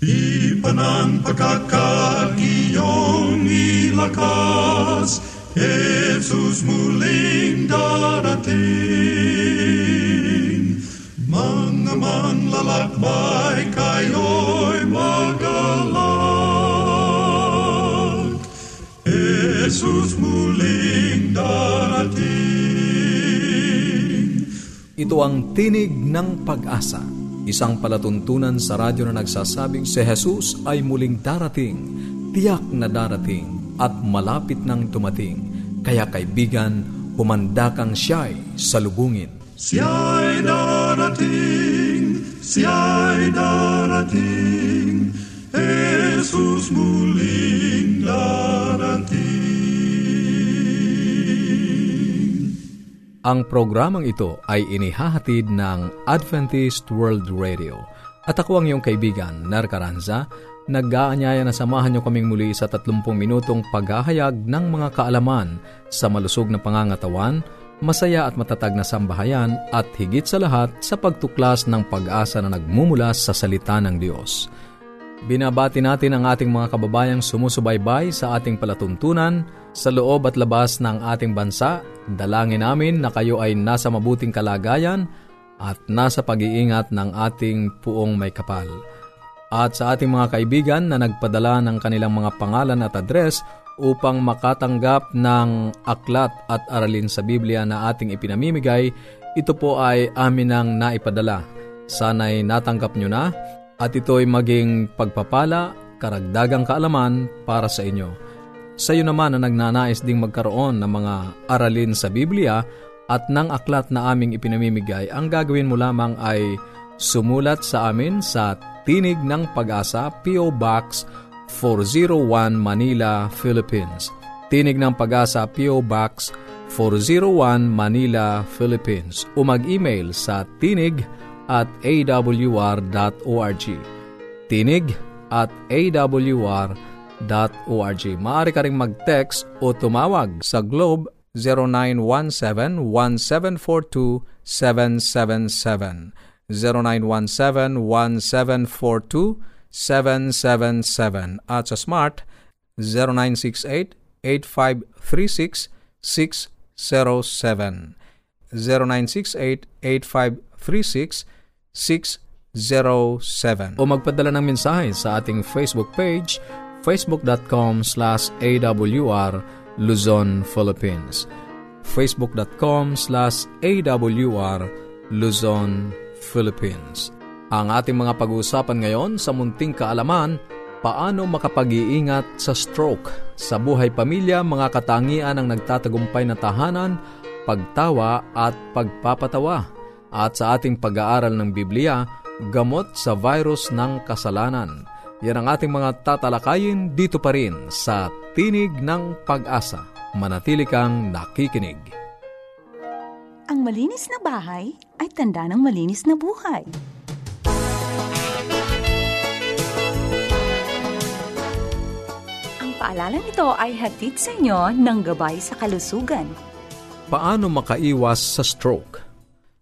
Di pa ng pagkakagiyong ilakas, Jesus muling darating. Mga manlalakbay kayo'y magalak. Jesus muling darating. Ito ang tinig ng pag-asa Isang palatuntunan sa radyo na nagsasabing si Jesus ay muling darating, tiyak na darating at malapit nang dumating. Kaya kaibigan, humanda kang siya'y salubungin. Siya'y darating, siya'y darating, Jesus muling darating. Ang programang ito ay inihahatid ng Adventist World Radio. At ako ang iyong kaibigan, Ner Caranza, nag-aanyaya na samahan niyo kaming muli sa 30 minutong paghahayag ng mga kaalaman sa malusog na pangangatawan, masaya at matatag na sambahayan at higit sa lahat sa pagtuklas ng pag-asa na nagmumula sa salita ng Diyos. Binabati natin ang ating mga kababayang sumusubaybay sa ating palatuntunan sa loob at labas ng ating bansa. Dalangin namin na kayo ay nasa mabuting kalagayan at nasa pag-iingat ng ating puong may kapal. At sa ating mga kaibigan na nagpadala ng kanilang mga pangalan at address upang makatanggap ng aklat at aralin sa Biblia na ating ipinamimigay, ito po ay amin ang naipadala. Sana'y natanggap nyo na at ito'y maging pagpapala, karagdagang kaalaman para sa inyo. Sa iyo naman na nagnanais ding magkaroon ng mga aralin sa Biblia at ng aklat na aming ipinamimigay, ang gagawin mo lamang ay sumulat sa amin sa Tinig ng Pag-asa, P.O. Box 401 Manila, Philippines. Tinig ng Pag-asa, P.O. Box 401 Manila, Philippines. O mag-email sa tinig at awr.org. Tinig at awr.org. Maaari ka rin mag-text o tumawag sa Globe 0917-1742-777. 0917-1742-777 at sa Smart 0968-8536-607. 0968-8536-607. 0917. O magpadala ng mensahe sa ating Facebook page, facebook.com slash awr Luzon, Philippines. facebook.com slash awr Luzon, Philippines. Ang ating mga pag-uusapan ngayon sa munting kaalaman, paano makapag-iingat sa stroke. Sa buhay pamilya, mga katangian ang nagtatagumpay na tahanan, pagtawa at pagpapatawa at sa ating pag-aaral ng Biblia, gamot sa virus ng kasalanan. Yan ang ating mga tatalakayin dito pa rin sa Tinig ng Pag-asa. Manatili kang nakikinig. Ang malinis na bahay ay tanda ng malinis na buhay. Ang paalalang ito ay hatid sa inyo ng Gabay sa Kalusugan. Paano makaiwas sa stroke?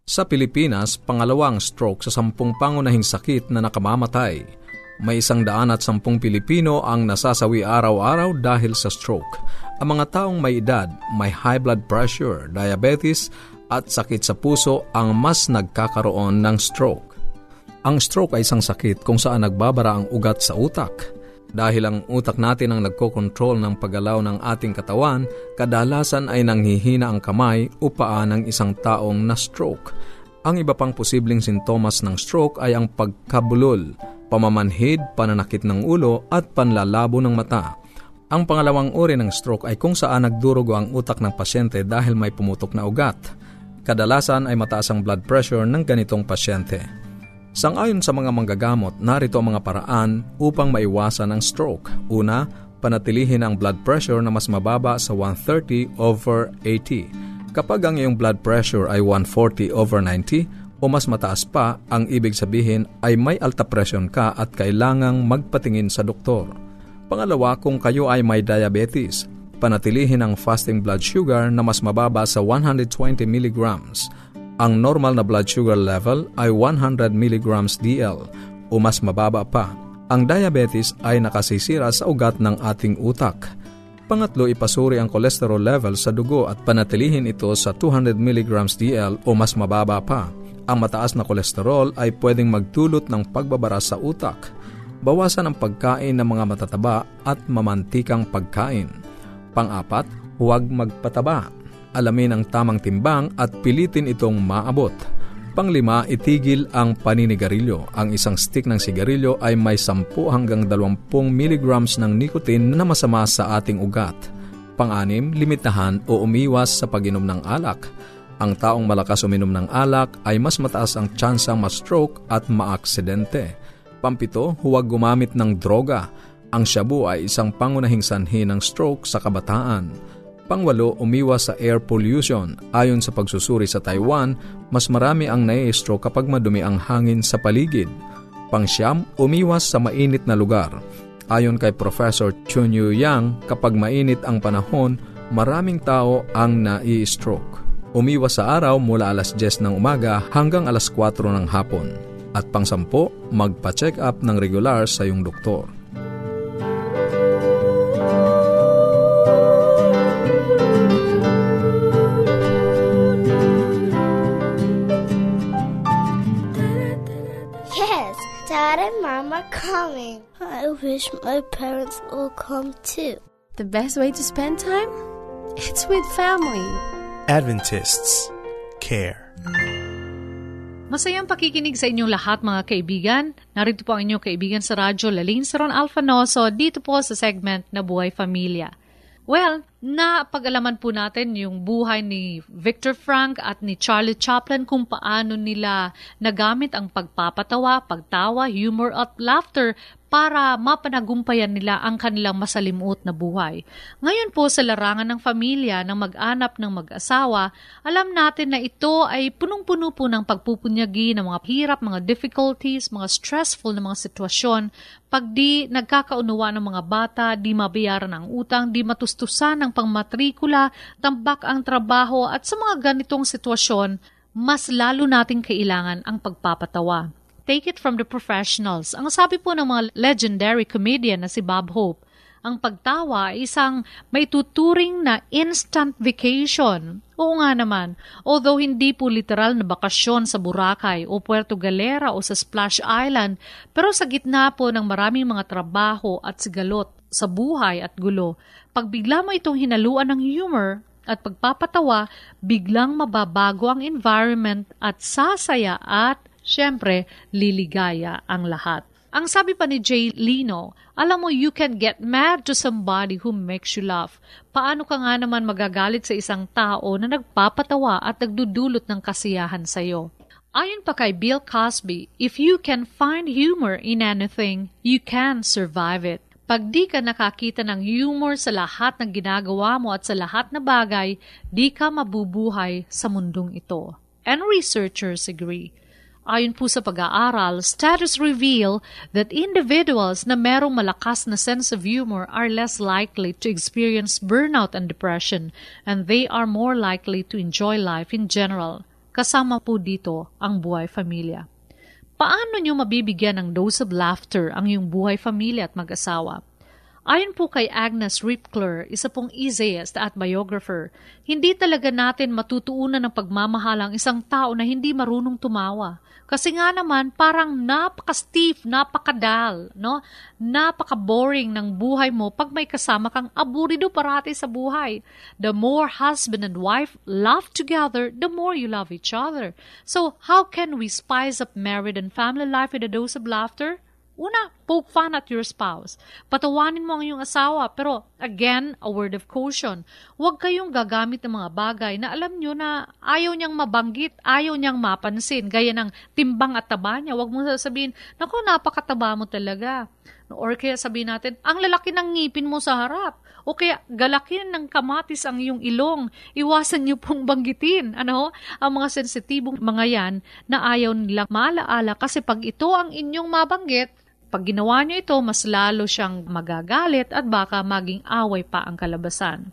Sa Pilipinas, pangalawang stroke sa sampung pangunahing sakit na nakamamatay. May isang daan at sampung Pilipino ang nasasawi araw-araw dahil sa stroke. Ang mga taong may edad, may high blood pressure, diabetes at sakit sa puso ang mas nagkakaroon ng stroke. Ang stroke ay isang sakit kung saan nagbabara ang ugat sa utak dahil ang utak natin ang nagkokontrol ng paggalaw ng ating katawan, kadalasan ay nanghihina ang kamay o paa ng isang taong na-stroke. Ang iba pang posibleng sintomas ng stroke ay ang pagkabulol, pamamanhid, pananakit ng ulo at panlalabo ng mata. Ang pangalawang uri ng stroke ay kung saan nagdurugo ang utak ng pasyente dahil may pumutok na ugat. Kadalasan ay mataas ang blood pressure ng ganitong pasyente. Sangayon sa mga manggagamot, narito ang mga paraan upang maiwasan ang stroke. Una, panatilihin ang blood pressure na mas mababa sa 130 over 80. Kapag ang iyong blood pressure ay 140 over 90 o mas mataas pa, ang ibig sabihin ay may alta presyon ka at kailangang magpatingin sa doktor. Pangalawa, kung kayo ay may diabetes, panatilihin ang fasting blood sugar na mas mababa sa 120 milligrams ang normal na blood sugar level ay 100 mg DL o mas mababa pa. Ang diabetes ay nakasisira sa ugat ng ating utak. Pangatlo, ipasuri ang cholesterol level sa dugo at panatilihin ito sa 200 mg DL o mas mababa pa. Ang mataas na kolesterol ay pwedeng magdulot ng pagbabara sa utak. Bawasan ang pagkain ng mga matataba at mamantikang pagkain. Pang-apat, huwag magpataba. Alamin ang tamang timbang at pilitin itong maabot. Panglima, itigil ang paninigarilyo. Ang isang stick ng sigarilyo ay may 10 hanggang 20 mg ng nicotine na masama sa ating ugat. Panganim, limitahan o umiwas sa paginom ng alak. Ang taong malakas uminom ng alak ay mas mataas ang tsansang ma-stroke at maaksidente. Pampito, huwag gumamit ng droga. Ang shabu ay isang pangunahing sanhi ng stroke sa kabataan. Pangwalo, umiwas sa air pollution. Ayon sa pagsusuri sa Taiwan, mas marami ang nai-stroke kapag madumi ang hangin sa paligid. Pangsyam, umiwas sa mainit na lugar. Ayon kay Professor Chun Yu Yang, kapag mainit ang panahon, maraming tao ang nai-stroke. Umiwas sa araw mula alas 10 ng umaga hanggang alas 4 ng hapon. At pangsampo, magpa-check up ng regular sa iyong doktor. Yes, Dad and Mom are coming. I wish my parents will come too. The best way to spend time? It's with family. Adventists care. Masayang pakikinig sa inyong lahat mga kaibigan. Narito po ang inyong kaibigan sa radyo Lalin Saron Alfanoso dito po sa segment na Buhay Pamilya. Well, napag-alaman po natin yung buhay ni Victor Frank at ni Charlie Chaplin kung paano nila nagamit ang pagpapatawa, pagtawa, humor at laughter para mapanagumpayan nila ang kanilang masalimuot na buhay. Ngayon po sa larangan ng pamilya ng mag-anak ng mag-asawa, alam natin na ito ay punong-puno po ng pagpupunyagi ng mga hirap, mga difficulties, mga stressful na mga sitwasyon. Pag di nagkakaunawa ng mga bata, di mabayaran ang utang, di matustusan ang pangmatrikula, tambak ang trabaho at sa mga ganitong sitwasyon, mas lalo nating kailangan ang pagpapatawa take it from the professionals. Ang sabi po ng mga legendary comedian na si Bob Hope, ang pagtawa ay isang may tuturing na instant vacation. Oo nga naman, although hindi po literal na bakasyon sa Boracay o Puerto Galera o sa Splash Island, pero sa gitna po ng maraming mga trabaho at sigalot sa buhay at gulo, pag bigla mo itong hinaluan ng humor at pagpapatawa, biglang mababago ang environment at sasaya at Siyempre, liligaya ang lahat. Ang sabi pa ni Jay Lino, alam mo, you can get mad to somebody who makes you laugh. Paano ka nga naman magagalit sa isang tao na nagpapatawa at nagdudulot ng kasiyahan sa'yo? Ayon pa kay Bill Cosby, if you can find humor in anything, you can survive it. Pag di ka nakakita ng humor sa lahat ng ginagawa mo at sa lahat na bagay, di ka mabubuhay sa mundong ito. And researchers agree. Ayon po sa pag-aaral, studies reveal that individuals na merong malakas na sense of humor are less likely to experience burnout and depression and they are more likely to enjoy life in general. Kasama po dito ang buhay familia. Paano nyo mabibigyan ng dose of laughter ang iyong buhay familia at mag-asawa? Ayon po kay Agnes Ripkler, isa pong essayist at biographer, hindi talaga natin matutuunan ng pagmamahal ang isang tao na hindi marunong tumawa. Kasi nga naman, parang napaka-stiff, napaka-dull, no? Napaka-boring ng buhay mo pag may kasama kang aburido parati sa buhay. The more husband and wife laugh together, the more you love each other. So, how can we spice up married and family life with a dose of laughter? Una, poke fun at your spouse. Patawanin mo ang iyong asawa, pero again, a word of caution. Huwag kayong gagamit ng mga bagay na alam nyo na ayaw niyang mabanggit, ayaw niyang mapansin, gaya ng timbang at taba niya. Huwag mo sasabihin, naku, napakataba mo talaga. Or kaya sabihin natin, ang lalaki ng ngipin mo sa harap. O kaya galakin ng kamatis ang iyong ilong. Iwasan niyo pong banggitin. Ano? Ang mga sensitibong mga yan na ayaw nilang maalaala kasi pag ito ang inyong mabanggit, pag ginawa niyo ito, mas lalo siyang magagalit at baka maging away pa ang kalabasan.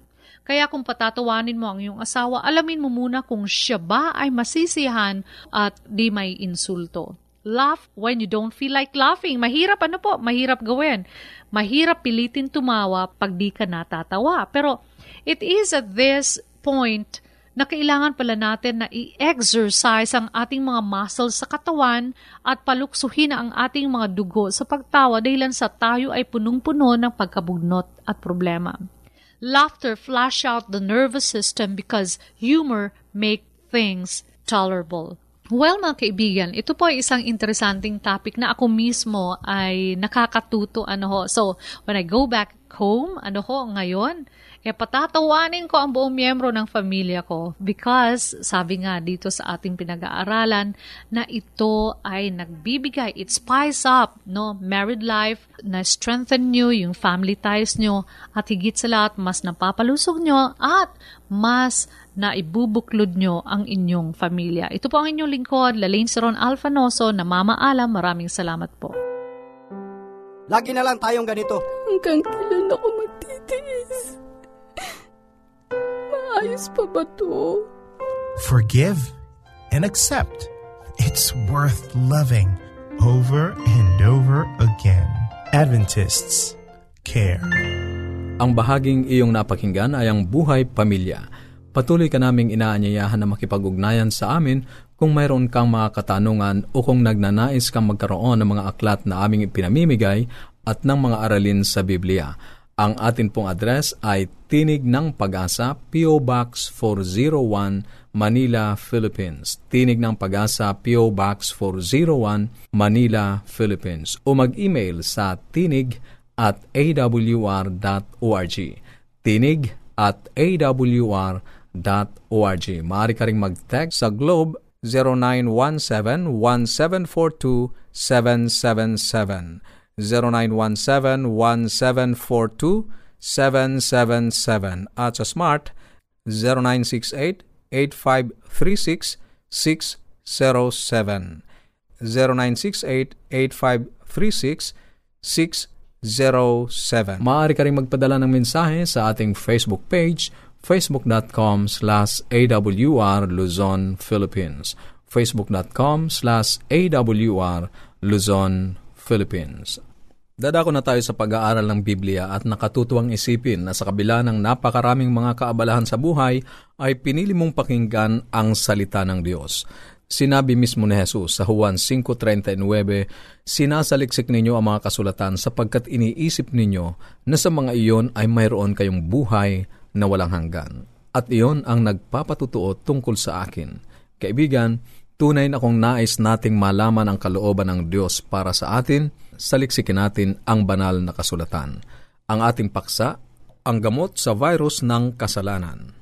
Kaya kung patatawanin mo ang iyong asawa, alamin mo muna kung siya ba ay masisihan at di may insulto. Laugh when you don't feel like laughing. Mahirap ano po? Mahirap gawin. Mahirap pilitin tumawa pag di ka natatawa. Pero it is at this point na kailangan pala natin na i-exercise ang ating mga muscles sa katawan at paluksuhin ang ating mga dugo sa pagtawa dahilan sa tayo ay punong-puno ng pagkabugnot at problema. Laughter flash out the nervous system because humor make things tolerable. Well, mga kaibigan, ito po ay isang interesanting topic na ako mismo ay nakakatuto. Ano ho. So, when I go back home, ano ho, ngayon, eh patatawanin ko ang buong miyembro ng pamilya ko because sabi nga dito sa ating pinag-aaralan na ito ay nagbibigay, it spice up, no, married life, na strengthen nyo yung family ties nyo at higit sa lahat mas napapalusog nyo at mas na ibubuklod nyo ang inyong pamilya. Ito po ang inyong lingkod, Lalaine Saron Alfanoso, na Mama Alam. Maraming salamat po. Lagi na lang tayong ganito. Hanggang kailan ako magtitiis? Maayos pa ba to? Forgive and accept. It's worth loving over and over again. Adventists care. Ang bahaging iyong napakinggan ay ang buhay pamilya. Patuloy ka naming inaanyayahan na makipag-ugnayan sa amin kung mayroon kang mga katanungan o kung nagnanais kang magkaroon ng mga aklat na aming ipinamimigay at ng mga aralin sa Biblia. Ang atin pong address ay Tinig ng Pag-asa, P.O. Box 401, Manila, Philippines. Tinig ng Pag-asa, P.O. Box 401, Manila, Philippines. O mag-email sa tinig at awr.org. Tinig at awr.org. Maaari ka ring mag-text sa Globe 0917-1742-777. 0917-1742-777 at sa Smart. 0968-8536-607 0968-8536-607 Maaari ka rin magpadala ng mensahe sa ating Facebook page facebook.com slash awr Luzon, Philippines facebook.com slash awr Luzon, Philippines. Dadako na tayo sa pag-aaral ng Biblia at nakatutuwang isipin na sa kabila ng napakaraming mga kaabalahan sa buhay ay pinili mong pakinggan ang salita ng Diyos. Sinabi mismo ni Jesus sa Juan 5.39, Sinasaliksik ninyo ang mga kasulatan sapagkat iniisip ninyo na sa mga iyon ay mayroon kayong buhay na walang hanggan. At iyon ang nagpapatutuo tungkol sa akin. Kaibigan, tunay na kung nais nating malaman ang kalooban ng Diyos para sa atin, saliksikin natin ang banal na kasulatan. Ang ating paksa, ang gamot sa virus ng kasalanan.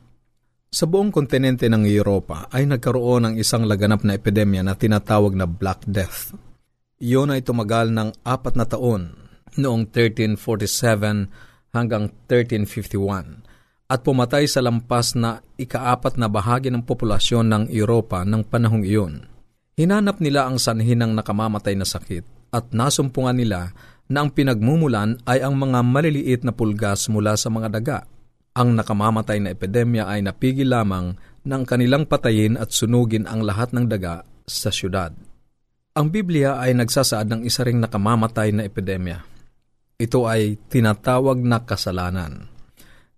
Sa buong kontinente ng Europa ay nagkaroon ng isang laganap na epidemya na tinatawag na Black Death. Iyon ay tumagal ng apat na taon noong 1347 hanggang 1351 at pumatay sa lampas na ikaapat na bahagi ng populasyon ng Europa ng panahong iyon. Hinanap nila ang sanhi ng nakamamatay na sakit at nasumpungan nila na ang pinagmumulan ay ang mga maliliit na pulgas mula sa mga daga. Ang nakamamatay na epidemya ay napigil lamang ng kanilang patayin at sunugin ang lahat ng daga sa syudad. Ang Biblia ay nagsasaad ng isa ring nakamamatay na epidemya. Ito ay tinatawag na kasalanan.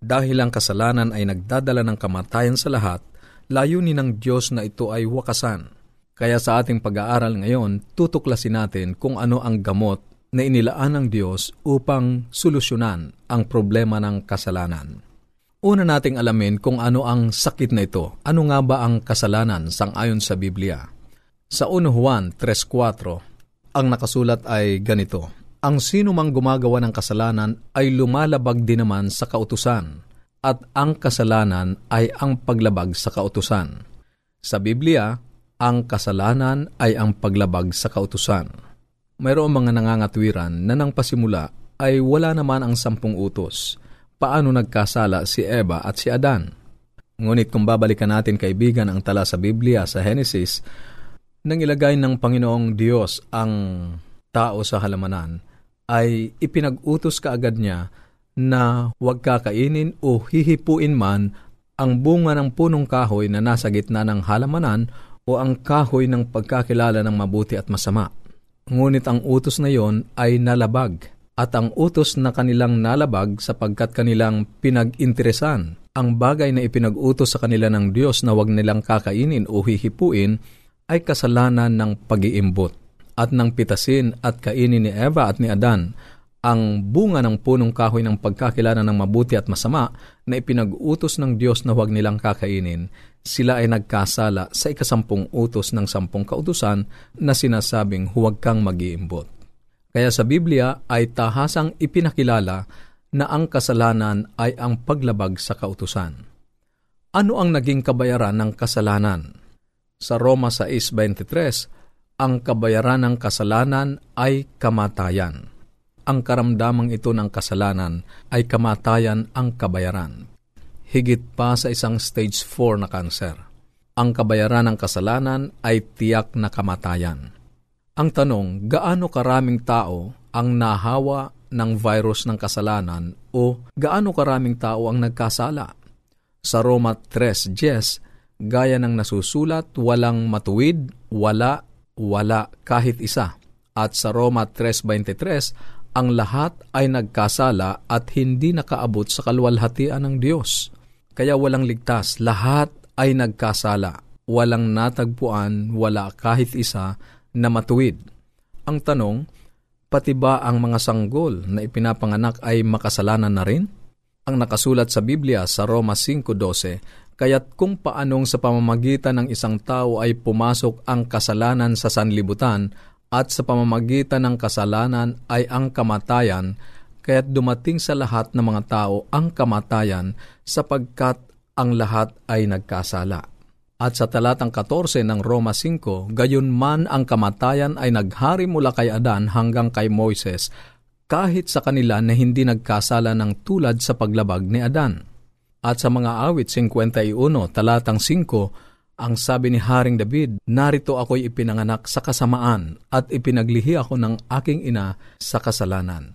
Dahil ang kasalanan ay nagdadala ng kamatayan sa lahat, layunin ng Diyos na ito ay wakasan. Kaya sa ating pag-aaral ngayon, tutuklasin natin kung ano ang gamot na inilaan ng Diyos upang solusyonan ang problema ng kasalanan. Una nating alamin kung ano ang sakit na ito. Ano nga ba ang kasalanan sangayon sa Biblia? Sa 1 Juan 3.4, ang nakasulat ay ganito, Ang sino mang gumagawa ng kasalanan ay lumalabag din naman sa kautusan, at ang kasalanan ay ang paglabag sa kautusan. Sa Biblia, ang kasalanan ay ang paglabag sa kautusan. Mayroong mga nangangatwiran na nang pasimula ay wala naman ang sampung utos. Paano nagkasala si Eva at si Adan? Ngunit kung babalikan natin kaibigan ang tala sa Biblia sa Genesis, nang ilagay ng Panginoong Diyos ang tao sa halamanan, ay ipinag-utos kaagad niya na huwag kakainin o hihipuin man ang bunga ng punong kahoy na nasa gitna ng halamanan o ang kahoy ng pagkakilala ng mabuti at masama. Ngunit ang utos na iyon ay nalabag at ang utos na kanilang nalabag sapagkat kanilang pinag-interesan ang bagay na ipinag-utos sa kanila ng Diyos na wag nilang kakainin o hihipuin ay kasalanan ng pag-iimbot at ng pitasin at kainin ni Eva at ni Adan ang bunga ng punong kahoy ng pagkakilala ng mabuti at masama na ipinag-utos ng Diyos na huwag nilang kakainin, sila ay nagkasala sa ikasampung utos ng sampung kautusan na sinasabing huwag kang mag-iimbot. Kaya sa Biblia ay tahasang ipinakilala na ang kasalanan ay ang paglabag sa kautusan. Ano ang naging kabayaran ng kasalanan? Sa Roma 6.23, ang kabayaran ng kasalanan ay kamatayan. Ang karamdamang ito ng kasalanan ay kamatayan ang kabayaran. Higit pa sa isang stage 4 na kanser. Ang kabayaran ng kasalanan ay tiyak na kamatayan. Ang tanong, gaano karaming tao ang nahawa ng virus ng kasalanan o gaano karaming tao ang nagkasala? Sa Roma 3.10, gaya ng nasusulat, walang matuwid, wala, wala kahit isa. At sa Roma 3.23, ang lahat ay nagkasala at hindi nakaabot sa kalwalhatian ng Diyos. Kaya walang ligtas, lahat ay nagkasala. Walang natagpuan, wala kahit isa na matuwid. Ang tanong, pati ba ang mga sanggol na ipinapanganak ay makasalanan na rin? Ang nakasulat sa Biblia sa Roma 5.12, kaya't kung paanong sa pamamagitan ng isang tao ay pumasok ang kasalanan sa sanlibutan at sa pamamagitan ng kasalanan ay ang kamatayan, kaya't dumating sa lahat ng mga tao ang kamatayan sapagkat ang lahat ay nagkasala. At sa talatang 14 ng Roma 5, gayon man ang kamatayan ay naghari mula kay Adan hanggang kay Moises, kahit sa kanila na hindi nagkasala ng tulad sa paglabag ni Adan. At sa mga awit 51, talatang 5, ang sabi ni Haring David, Narito ako'y ipinanganak sa kasamaan at ipinaglihi ako ng aking ina sa kasalanan.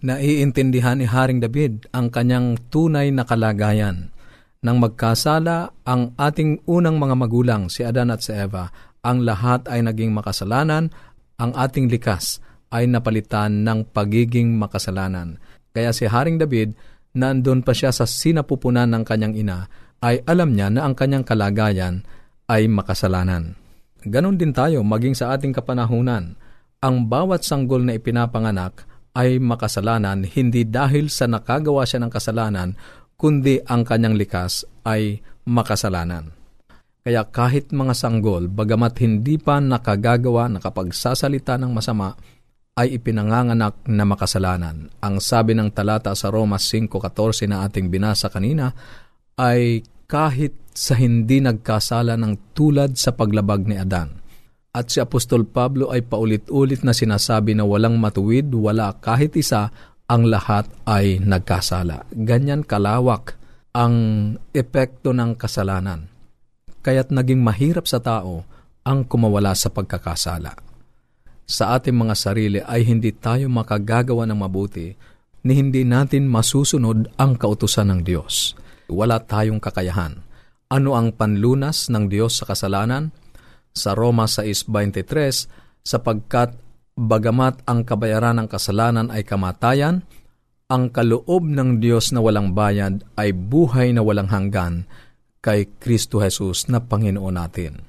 Naiintindihan ni Haring David ang kanyang tunay na kalagayan nang magkasala ang ating unang mga magulang, si Adan at si Eva, ang lahat ay naging makasalanan, ang ating likas ay napalitan ng pagiging makasalanan. Kaya si Haring David, nandun pa siya sa sinapupunan ng kanyang ina, ay alam niya na ang kanyang kalagayan ay makasalanan. Ganon din tayo maging sa ating kapanahunan. Ang bawat sanggol na ipinapanganak ay makasalanan hindi dahil sa nakagawa siya ng kasalanan, kundi ang kanyang likas ay makasalanan. Kaya kahit mga sanggol, bagamat hindi pa nakagagawa, nakapagsasalita ng masama, ay ipinanganganak na makasalanan. Ang sabi ng talata sa Roma 5.14 na ating binasa kanina ay kahit sa hindi nagkasala ng tulad sa paglabag ni Adan. At si Apostol Pablo ay paulit-ulit na sinasabi na walang matuwid, wala kahit isa ang lahat ay nagkasala. Ganyan kalawak ang epekto ng kasalanan. Kaya't naging mahirap sa tao ang kumawala sa pagkakasala. Sa ating mga sarili ay hindi tayo makagagawa ng mabuti ni hindi natin masusunod ang kautusan ng Diyos. Wala tayong kakayahan. Ano ang panlunas ng Diyos sa kasalanan? Sa Roma 6.23, sapagkat Bagamat ang kabayaran ng kasalanan ay kamatayan, ang kaloob ng Diyos na walang bayad ay buhay na walang hanggan kay Kristo Jesus na Panginoon natin.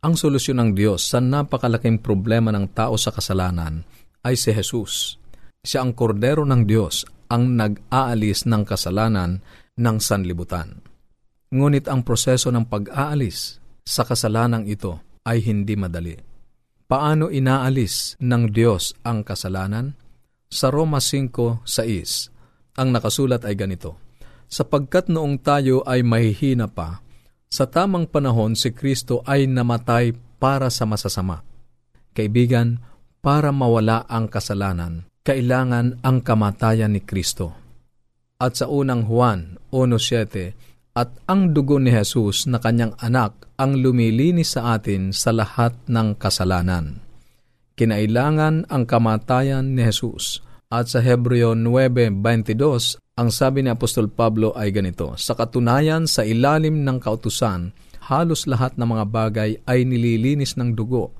Ang solusyon ng Diyos sa napakalaking problema ng tao sa kasalanan ay si Jesus. Siya ang kordero ng Diyos ang nag-aalis ng kasalanan ng sanlibutan. Ngunit ang proseso ng pag-aalis sa kasalanang ito ay hindi madali. Paano inaalis ng Diyos ang kasalanan? Sa Roma 5.6, ang nakasulat ay ganito, Sapagkat noong tayo ay mahihina pa, sa tamang panahon si Kristo ay namatay para sa masasama. Kaibigan, para mawala ang kasalanan, kailangan ang kamatayan ni Kristo. At sa unang Juan 1.7, at ang dugo ni Jesus na kanyang anak ang lumilinis sa atin sa lahat ng kasalanan. Kinailangan ang kamatayan ni Jesus. At sa Hebreo 9.22, ang sabi ni Apostol Pablo ay ganito, Sa katunayan sa ilalim ng kautusan, halos lahat ng mga bagay ay nililinis ng dugo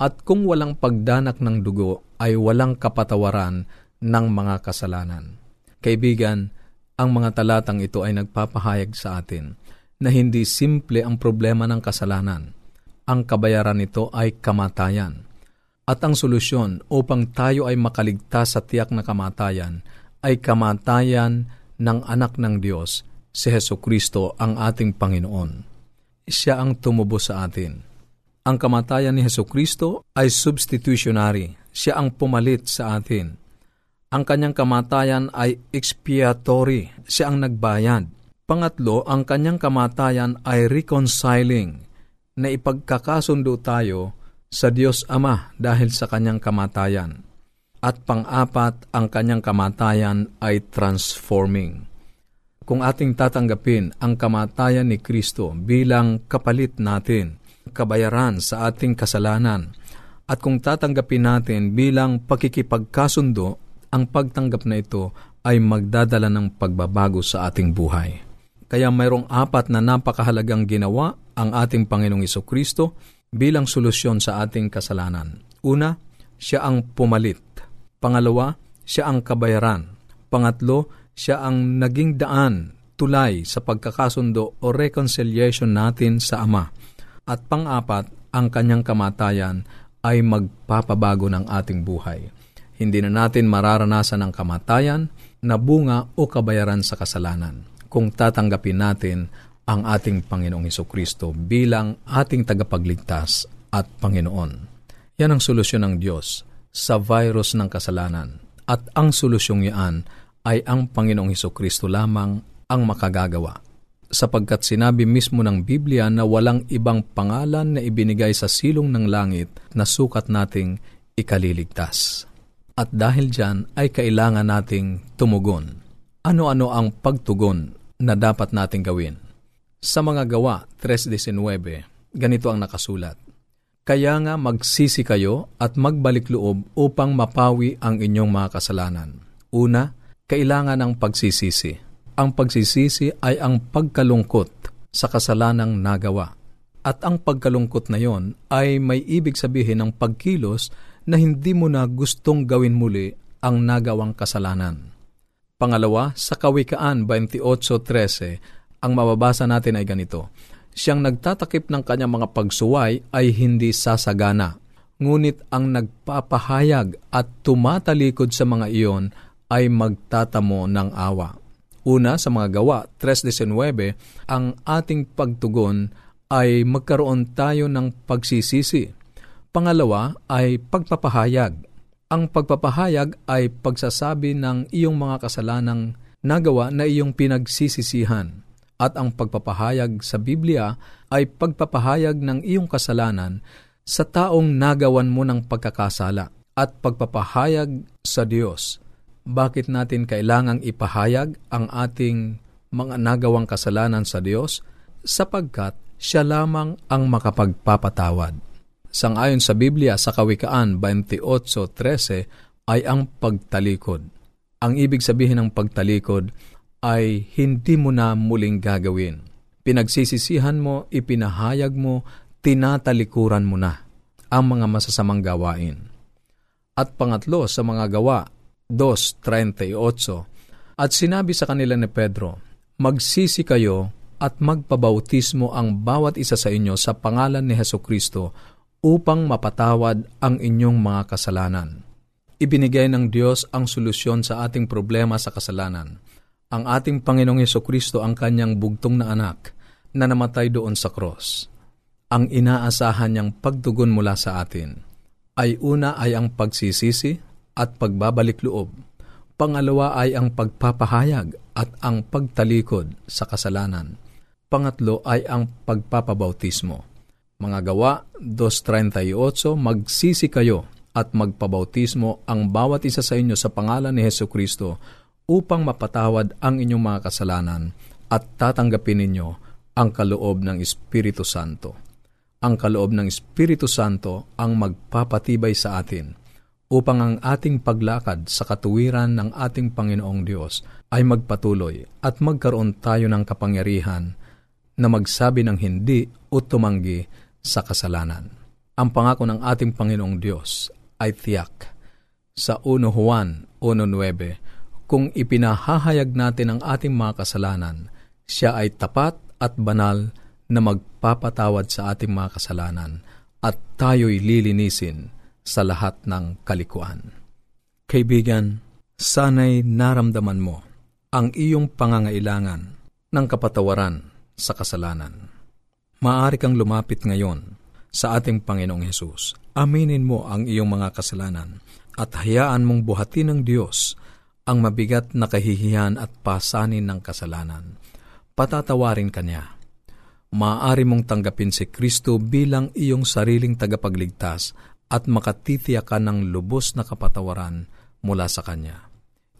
at kung walang pagdanak ng dugo ay walang kapatawaran ng mga kasalanan. Kaibigan, ang mga talatang ito ay nagpapahayag sa atin na hindi simple ang problema ng kasalanan. Ang kabayaran nito ay kamatayan. At ang solusyon upang tayo ay makaligtas sa tiyak na kamatayan ay kamatayan ng anak ng Diyos, si Heso Kristo ang ating Panginoon. Siya ang tumubo sa atin. Ang kamatayan ni Heso Kristo ay substitutionary. Siya ang pumalit sa atin. Ang kanyang kamatayan ay expiatory. Siya ang nagbayad. Pangatlo, ang kanyang kamatayan ay reconciling, na ipagkakasundo tayo sa Diyos Ama dahil sa kanyang kamatayan. At pang-apat, ang kanyang kamatayan ay transforming. Kung ating tatanggapin ang kamatayan ni Kristo bilang kapalit natin, kabayaran sa ating kasalanan, at kung tatanggapin natin bilang pakikipagkasundo, ang pagtanggap na ito ay magdadala ng pagbabago sa ating buhay. Kaya mayroong apat na napakahalagang ginawa ang ating Panginoong Kristo bilang solusyon sa ating kasalanan. Una, siya ang pumalit. Pangalawa, siya ang kabayaran. Pangatlo, siya ang naging daan, tulay sa pagkakasundo o reconciliation natin sa Ama. At pang-apat, ang kanyang kamatayan ay magpapabago ng ating buhay. Hindi na natin mararanasan ang kamatayan na bunga o kabayaran sa kasalanan kung tatanggapin natin ang ating Panginoong Heso Kristo bilang ating tagapagligtas at Panginoon. Yan ang solusyon ng Diyos sa virus ng kasalanan. At ang solusyong iyan ay ang Panginoong Heso Kristo lamang ang makagagawa. Sapagkat sinabi mismo ng Biblia na walang ibang pangalan na ibinigay sa silong ng langit na sukat nating ikaliligtas. At dahil dyan ay kailangan nating tumugon. Ano-ano ang pagtugon na dapat nating gawin? Sa mga gawa 3.19, ganito ang nakasulat. Kaya nga magsisi kayo at magbalik loob upang mapawi ang inyong mga kasalanan. Una, kailangan ng pagsisisi. Ang pagsisisi ay ang pagkalungkot sa kasalanang nagawa. At ang pagkalungkot na yon ay may ibig sabihin ng pagkilos na hindi mo na gustong gawin muli ang nagawang kasalanan. Pangalawa, sa Kawikaan 28.13, ang mababasa natin ay ganito, Siyang nagtatakip ng kanyang mga pagsuway ay hindi sasagana, ngunit ang nagpapahayag at tumatalikod sa mga iyon ay magtatamo ng awa. Una, sa mga gawa, 3.19, ang ating pagtugon ay magkaroon tayo ng pagsisisi. Pangalawa ay pagpapahayag. Ang pagpapahayag ay pagsasabi ng iyong mga kasalanang nagawa na iyong pinagsisisihan at ang pagpapahayag sa Biblia ay pagpapahayag ng iyong kasalanan sa taong nagawan mo ng pagkakasala at pagpapahayag sa Diyos. Bakit natin kailangang ipahayag ang ating mga nagawang kasalanan sa Diyos? Sapagkat siya lamang ang makapagpapatawad. Sangayon sa Biblia sa Kawikaan 28.13 ay ang pagtalikod. Ang ibig sabihin ng pagtalikod ay hindi mo na muling gagawin. Pinagsisisihan mo, ipinahayag mo, tinatalikuran mo na ang mga masasamang gawain. At pangatlo sa mga gawa, 2.38, At sinabi sa kanila ni Pedro, Magsisi kayo at magpabautismo ang bawat isa sa inyo sa pangalan ni Heso Kristo upang mapatawad ang inyong mga kasalanan. Ibinigay ng Diyos ang solusyon sa ating problema sa kasalanan ang ating Panginoong Yeso Kristo ang kanyang bugtong na anak na namatay doon sa cross. Ang inaasahan niyang pagtugon mula sa atin ay una ay ang pagsisisi at pagbabalik loob. Pangalawa ay ang pagpapahayag at ang pagtalikod sa kasalanan. Pangatlo ay ang pagpapabautismo. Mga gawa 2.38, magsisi kayo at magpabautismo ang bawat isa sa inyo sa pangalan ni Heso Kristo upang mapatawad ang inyong mga kasalanan at tatanggapin ninyo ang kaloob ng Espiritu Santo. Ang kaloob ng Espiritu Santo ang magpapatibay sa atin upang ang ating paglakad sa katuwiran ng ating Panginoong Diyos ay magpatuloy at magkaroon tayo ng kapangyarihan na magsabi ng hindi o tumanggi sa kasalanan. Ang pangako ng ating Panginoong Diyos ay tiyak. Sa 1 Juan 1.9, kung ipinahahayag natin ang ating mga kasalanan, siya ay tapat at banal na magpapatawad sa ating mga kasalanan at tayo'y lilinisin sa lahat ng kalikuan. Kaibigan, sana'y naramdaman mo ang iyong pangangailangan ng kapatawaran sa kasalanan. Maaari kang lumapit ngayon sa ating Panginoong Hesus. Aminin mo ang iyong mga kasalanan at hayaan mong buhatin ng Diyos ang mabigat na kahihiyan at pasanin ng kasalanan. Patatawarin ka niya. Maaari mong tanggapin si Kristo bilang iyong sariling tagapagligtas at makatitiyakan ng lubos na kapatawaran mula sa Kanya.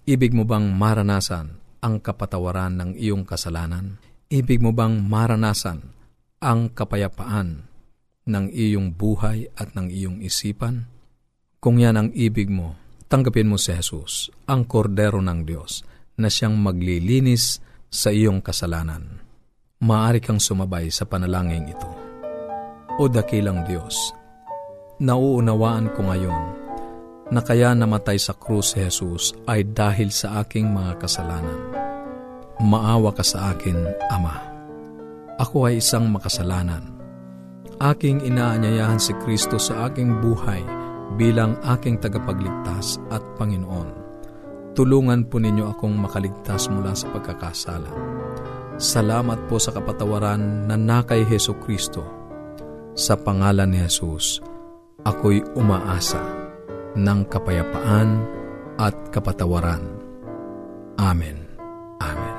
Ibig mo bang maranasan ang kapatawaran ng iyong kasalanan? Ibig mo bang maranasan ang kapayapaan ng iyong buhay at ng iyong isipan? Kung yan ang ibig mo, tanggapin mo si Jesus, ang kordero ng Diyos, na siyang maglilinis sa iyong kasalanan. Maaari kang sumabay sa panalangin ito. O dakilang Diyos, nauunawaan ko ngayon na kaya namatay sa krus si Jesus ay dahil sa aking mga kasalanan. Maawa ka sa akin, Ama. Ako ay isang makasalanan. Aking inaanyayahan si Kristo sa aking buhay bilang aking tagapagligtas at Panginoon. Tulungan po ninyo akong makaligtas mula sa pagkakasala. Salamat po sa kapatawaran na nakay Heso Kristo. Sa pangalan ni Jesus, ako'y umaasa ng kapayapaan at kapatawaran. Amen. Amen.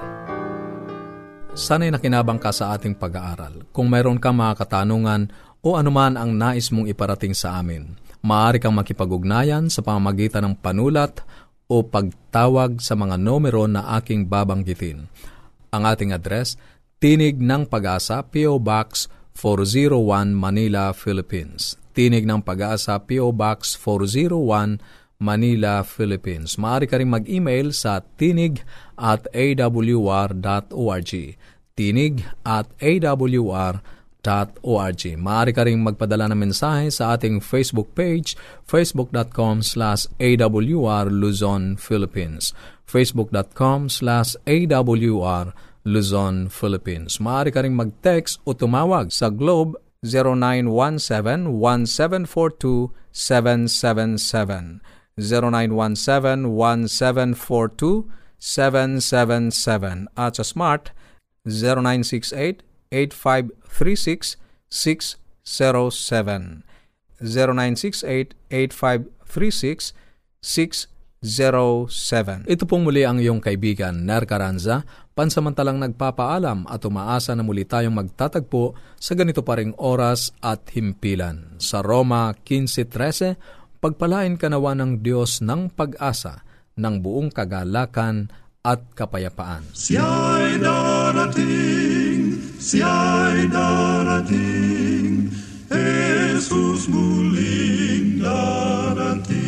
Sana'y nakinabang ka sa ating pag-aaral. Kung mayroon kang mga katanungan o anuman ang nais mong iparating sa amin, maaari kang makipag-ugnayan sa pamamagitan ng panulat o pagtawag sa mga numero na aking babanggitin. Ang ating address, Tinig ng Pag-asa, P.O. Box 401 Manila, Philippines. Tinig ng Pag-asa, P.O. Box 401 Manila, Philippines. Maaari ka rin mag-email sa tinig at awr.org. Tinig at awr.org awr.org. Maaari ka rin magpadala ng mensahe sa ating Facebook page, facebook.com slash awr Luzon, Philippines. facebook.com slash awr Luzon, Philippines. Maaari ka rin mag-text o tumawag sa Globe 0917-1742-777. 0917-1742-777 at sa Smart 0968 0968-8536-607. 0968-8536-607. Ito pong muli ang iyong kaibigan, Ner Caranza, pansamantalang nagpapaalam at umaasa na muli tayong magtatagpo sa ganito pa ring oras at himpilan. Sa Roma 15.13, pagpalain ka nawa ng Diyos ng pag-asa ng buong kagalakan at kapayapaan. Siya'y darating, siya'y darating, Jesus muling darating.